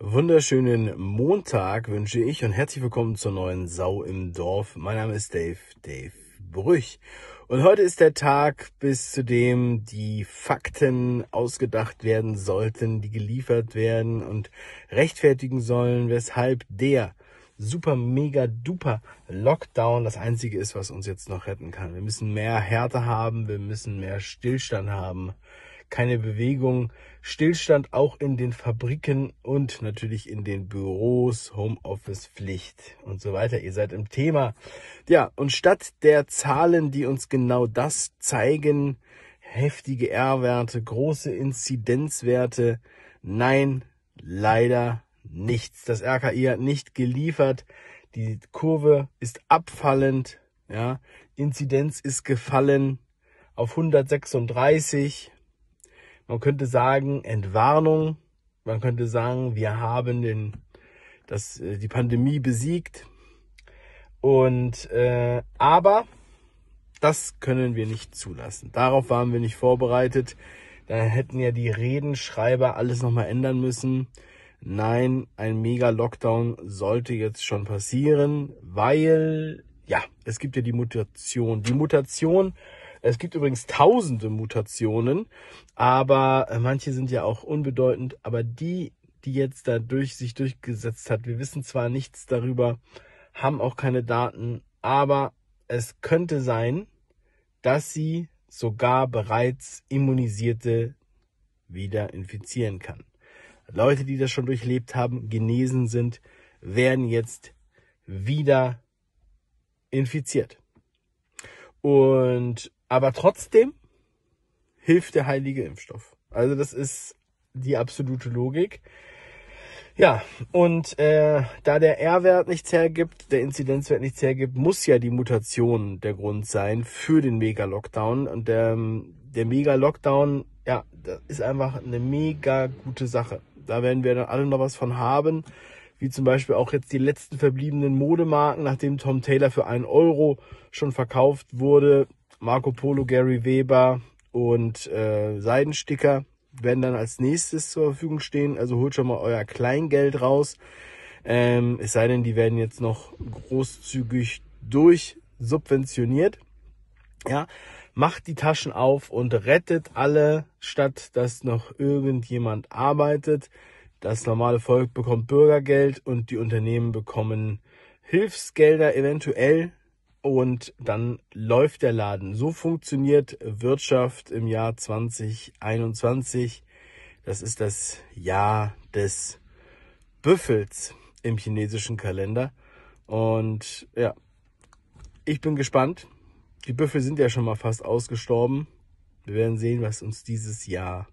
Wunderschönen Montag wünsche ich und herzlich willkommen zur neuen Sau im Dorf. Mein Name ist Dave, Dave Brüch. Und heute ist der Tag, bis zu dem die Fakten ausgedacht werden sollten, die geliefert werden und rechtfertigen sollen, weshalb der super, mega, duper Lockdown das einzige ist, was uns jetzt noch retten kann. Wir müssen mehr Härte haben, wir müssen mehr Stillstand haben, keine Bewegung, Stillstand auch in den Fabriken und natürlich in den Büros, Homeoffice Pflicht und so weiter. Ihr seid im Thema. Ja, und statt der Zahlen, die uns genau das zeigen, heftige R-Werte, große Inzidenzwerte, nein, leider nichts. Das RKI hat nicht geliefert. Die Kurve ist abfallend. Ja, Inzidenz ist gefallen auf 136. Man könnte sagen Entwarnung. Man könnte sagen, wir haben den, das, äh, die Pandemie besiegt. Und äh, aber das können wir nicht zulassen. Darauf waren wir nicht vorbereitet. Da hätten ja die Redenschreiber alles nochmal ändern müssen nein, ein Mega-Lockdown sollte jetzt schon passieren, weil, ja, es gibt ja die Mutation. Die Mutation, es gibt übrigens tausende Mutationen, aber äh, manche sind ja auch unbedeutend, aber die, die jetzt dadurch sich durchgesetzt hat, wir wissen zwar nichts darüber, haben auch keine Daten, aber es könnte sein, dass sie sogar bereits Immunisierte wieder infizieren kann. Leute, die das schon durchlebt haben, genesen sind, werden jetzt wieder infiziert. Und aber trotzdem hilft der heilige Impfstoff. Also das ist die absolute Logik. Ja, und äh, da der R-Wert nichts hergibt, der Inzidenzwert nichts hergibt, muss ja die Mutation der Grund sein für den Mega-Lockdown. Und der, der Mega-Lockdown, ja, das ist einfach eine mega gute Sache. Da werden wir dann alle noch was von haben. Wie zum Beispiel auch jetzt die letzten verbliebenen Modemarken, nachdem Tom Taylor für einen Euro schon verkauft wurde. Marco Polo, Gary Weber und äh, Seidensticker werden dann als nächstes zur Verfügung stehen. Also holt schon mal euer Kleingeld raus. Ähm, es sei denn, die werden jetzt noch großzügig durchsubventioniert. Ja, macht die Taschen auf und rettet alle, statt dass noch irgendjemand arbeitet. Das normale Volk bekommt Bürgergeld und die Unternehmen bekommen Hilfsgelder eventuell und dann läuft der Laden. So funktioniert Wirtschaft im Jahr 2021. Das ist das Jahr des Büffels im chinesischen Kalender. Und ja, ich bin gespannt. Die Büffel sind ja schon mal fast ausgestorben. Wir werden sehen, was uns dieses Jahr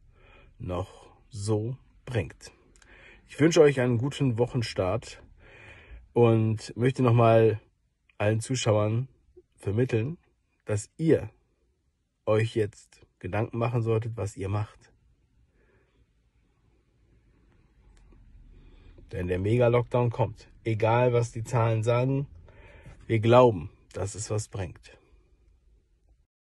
noch so bringt. Ich wünsche euch einen guten Wochenstart und möchte nochmal allen Zuschauern vermitteln, dass ihr euch jetzt Gedanken machen solltet, was ihr macht. Denn der Mega-Lockdown kommt. Egal, was die Zahlen sagen, wir glauben, dass es was bringt.